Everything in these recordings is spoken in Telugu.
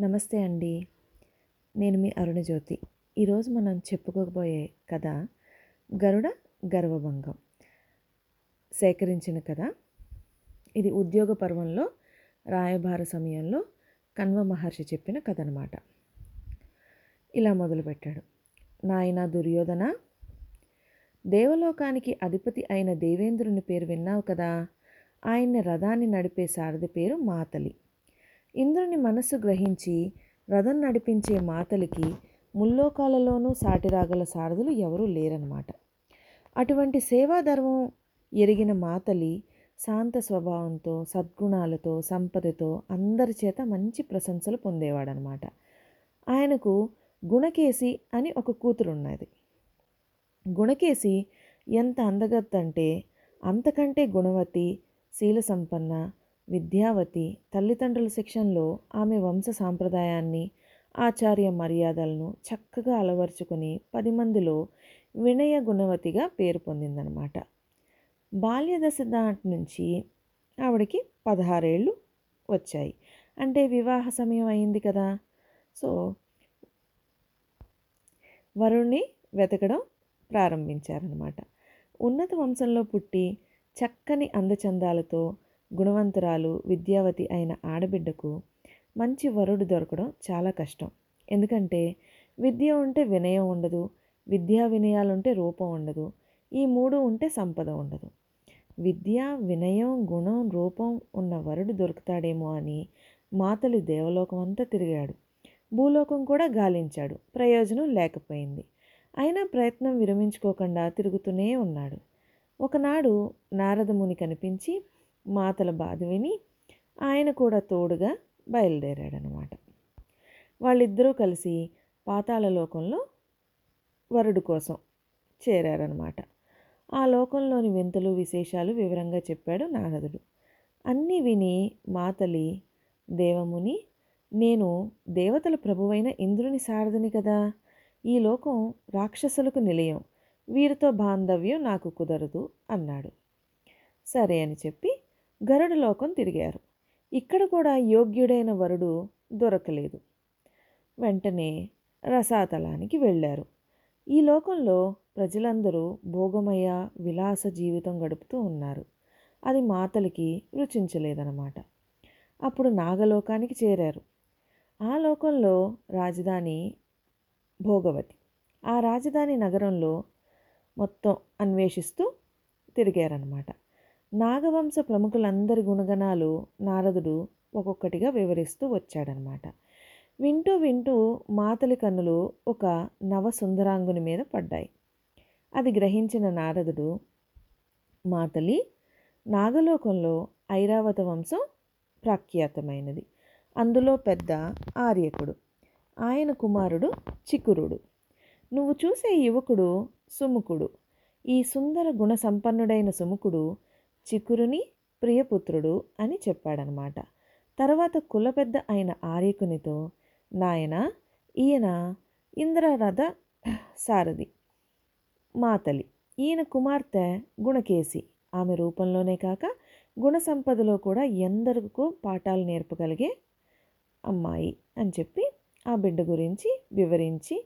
నమస్తే అండి. నేను మీ అరుణజ్యోతి. ఈరోజు మనం చెప్పుకోబోయే కథ గరుడ గర్వభంగం. సేకరించిన కథ. ఇది ఉద్యోగ పర్వంలో రాయభార సమయంలో కన్వ మహర్షి చెప్పిన కథ అనమాట ఇలా మొదలుపెట్టాడు. నాయన దుర్యోధన దేవలోకానికి అధిపతి అయిన దేవేంద్రుని పేరు విన్నావు కదా? ఆయన్ని రథాన్ని నడిపే సారథి పేరు మాతలి. ఇంద్రుని మనస్సు గ్రహించి రథం నడిపించే మాతలికి ముల్లోకాలలోనూ సాటిరాగల సారథులు ఎవరూ లేరన్నమాట. అటువంటి సేవాధర్మం ఎరిగిన మాతలి శాంత స్వభావంతో సద్గుణాలతో సంపదతో అందరి చేత మంచి ప్రశంసలు పొందేవాడనమాట ఆయనకు గుణకేసి అని ఒక కూతురు ఉన్నది గుణకేసి ఎంత అందగత్తంటే అంతకంటే గుణవతి శీల సంపన్న విద్యావతి తల్లిదండ్రుల శిక్షణలో ఆమె వంశ సాంప్రదాయాన్ని ఆచార్య మర్యాదలను చక్కగా అలవర్చుకుని పది మందిలో వినయ గుణవతిగా పేరు పొందిందనమాట బాల్యదశ దాటి నుంచి ఆవిడకి పదహారేళ్ళు వచ్చాయి. అంటే వివాహ సమయం అయింది కదా. సో వరుణ్ణి వెతకడం ప్రారంభించారనమాట ఉన్నత వంశంలో పుట్టి చక్కని అందచందాలతో గుణవంతురాలు విద్యావతి అయిన ఆడబిడ్డకు మంచి వరుడు దొరకడం చాలా కష్టం. ఎందుకంటే విద్య ఉంటే వినయం ఉండదు విద్యా వినయాలుంటే రూపం ఉండదు ఈ మూడు ఉంటే సంపద ఉండదు. విద్య వినయం గుణం రూపం ఉన్న వరుడు దొరుకుతాడేమో అని మాతలు దేవలోకం అంతా తిరిగాడు. భూలోకం కూడా గాలించాడు ప్రయోజనం లేకపోయింది. అయినా ప్రయత్నం విరమించుకోకుండా తిరుగుతూనే ఉన్నాడు. ఒకనాడు నారదముని కనిపించి మాతల బాధ విని ఆయన కూడా తోడుగా బయలుదేరాడనమాట. వాళ్ళిద్దరూ కలిసి పాతాళ లోకంలో వరుడు కోసం చేరారనమాట. ఆ లోకంలోని వింతలు విశేషాలు వివరంగా చెప్పాడు నారదుడు. అన్నీ విని మాతలి దేవముని నేను దేవతల ప్రభువైన ఇంద్రుని సారథిని కదా. ఈ లోకం రాక్షసులకు నిలయం. వీరితో బాంధవ్యం నాకు కుదరదు అన్నాడు. సరే అని చెప్పి గరుడ లోకం తిరిగారు. ఇక్కడ కూడా యోగ్యుడైన వరుడు దొరకలేదు. వెంటనే రసాతలానికి వెళ్ళారు. ఈ లోకంలో ప్రజలందరూ భోగమయ విలాస జీవితం గడుపుతూ ఉన్నారు. అది మాతలకి రుచించలేదన్నమాట. అప్పుడు నాగలోకానికి చేరారు. ఆ లోకంలో రాజధాని భోగవతి. ఆ రాజధాని నగరంలో మొత్తం అన్వేషిస్తూ తిరిగారనమాట నాగవంశ ప్రముఖులందరి గుణగణాలు నారదుడు ఒక్కొక్కటిగా వివరిస్తూ వచ్చాడనమాట. వింటూ వింటూ మాతలి కన్నులు ఒక నవ సుందరాంగుని మీద పడ్డాయి. అది గ్రహించిన నారదుడు మాతలి నాగలోకంలో ఐరావత వంశం ప్రఖ్యాతమైనది. అందులో పెద్ద ఆర్యకుడు. ఆయన కుమారుడు చికురుడు. నువ్వు చూసే యువకుడు సుముకుడు ఈ సుందర గుణ సంపన్నుడైన సుముకుడు చికురుని ప్రియపుత్రుడు అని చెప్పాడనమాట. తర్వాత కులపెద్ద అయిన ఆర్యకునితో నాయన ఈయన ఇంద్రరథ సారథి మాతలి. ఈయన కుమార్తె గుణకేసి ఆమె రూపంలోనే కాక గుణ సంపదలో కూడా ఎందరికో పాఠాలు నేర్పగలిగే అమ్మాయి అని చెప్పి ఆ బిడ్డ గురించి వివరించి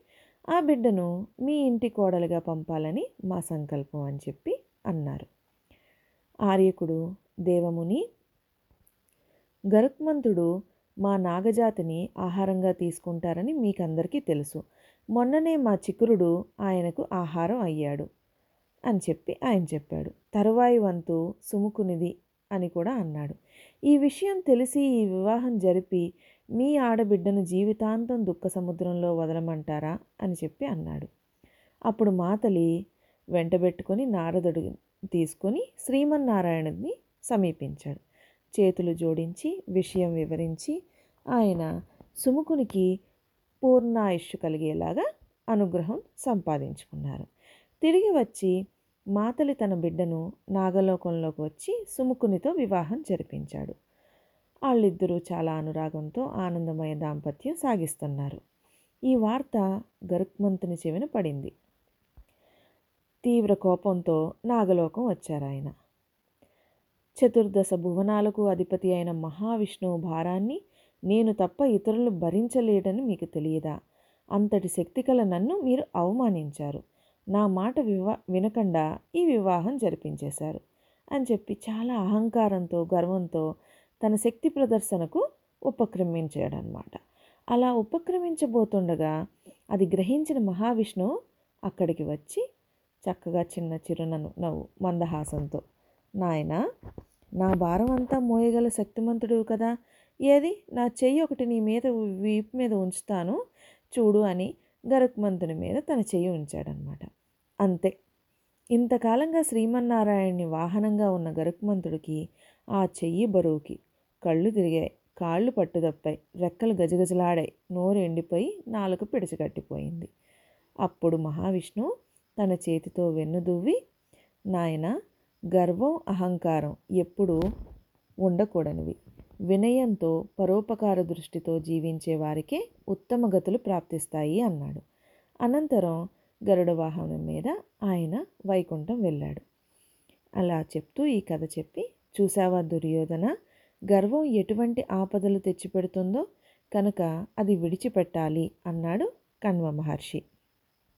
ఆ బిడ్డను మీ ఇంటి కోడలుగా పంపాలని మా సంకల్పం అని చెప్పి అన్నారు. ఆర్యకుడు దేవముని గరుత్మంతుడు మా నాగజాతిని ఆహారంగా తీసుకుంటారని మీకందరికీ తెలుసు. మొన్ననే మా చిక్కురుడు ఆయనకు ఆహారం అయ్యాడు అని చెప్పి ఆయన చెప్పాడు. తరువాయి వంతు సుముకునిది అని కూడా అన్నాడు. ఈ విషయం తెలిసి ఈ వివాహం జరిపి మీ ఆడబిడ్డను జీవితాంతం దుఃఖ సముద్రంలో వదలమంటారా అని చెప్పి అన్నాడు. అప్పుడు మాతలి వెంటబెట్టుకొని నారదుడు తీసుకొని శ్రీమన్నారాయణుడిని సమీపించాడు. చేతులు జోడించి విషయం వివరించి ఆయన సుముకునికి పూర్ణాయుష్ కలిగేలాగా అనుగ్రహం సంపాదించుకున్నారు. తిరిగి వచ్చి మాతలి తన బిడ్డను నాగలోకంలోకి వచ్చి సుముఖునితో వివాహం జరిపించాడు. వాళ్ళిద్దరూ చాలా అనురాగంతో ఆనందమయ దాంపత్యం సాగిస్తున్నారు. ఈ వార్త గరుక్మంతుని చెవిన పడింది. తీవ్ర కోపంతో నాగలోకం వచ్చారాయన చతుర్దశ భువనాలకు అధిపతి అయిన మహావిష్ణువు భారాన్ని నేను తప్ప ఇతరులు భరించలేడని మీకు తెలియదా? అంతటి శక్తి కల నన్ను మీరు అవమానించారు. నా మాట వివా వినకుండా ఈ వివాహం జరిపించేశారు అని చెప్పి చాలా అహంకారంతో గర్వంతో తన శక్తి ప్రదర్శనకు ఉపక్రమించాడనమాట అలా ఉపక్రమించబోతుండగా అది గ్రహించిన మహావిష్ణువు అక్కడికి వచ్చి చక్కగా చిన్న చిరునవ్వు నవ్వు మందహాసంతో. నాయన నా భారం అంతా మోయగల శక్తిమంతుడు కదా. ఏది? నా చెయ్యి ఒకటి నీ మీద వీపు మీద ఉంచుతాను. చూడు అని గరుక్మంతుని మీద తన చెయ్యి ఉంచాడనమాట అంతే. ఇంతకాలంగా శ్రీమన్నారాయణ్ణి వాహనంగా ఉన్న గరుక్మంతుడికి ఆ చెయ్యి బరువుకి కళ్ళు తిరిగాయి. కాళ్ళు పట్టుదప్పాయి. రెక్కలు గజగజలాడాయి. నోరు ఎండిపోయి నాలుక పిడిచిగట్టిపోయింది అప్పుడు మహావిష్ణువు తన చేతితో వెన్నుదువ్వి నాయన గర్వం అహంకారం ఎప్పుడూ ఉండకూడనివి. వినయంతో పరోపకార దృష్టితో జీవించే వారికే ఉత్తమ గతులు ప్రాప్తిస్తాయి అన్నాడు. అనంతరం గరుడ వాహనం మీద ఆయన వైకుంఠం వెళ్ళాడు. అలా చెప్తూ ఈ కథ చెప్పి చూసావా దుర్యోధన గర్వం ఎటువంటి ఆపదలు తెచ్చిపెడుతుందో? కనుక అది విడిచిపెట్టాలి అన్నాడు కణ్వ మహర్షి.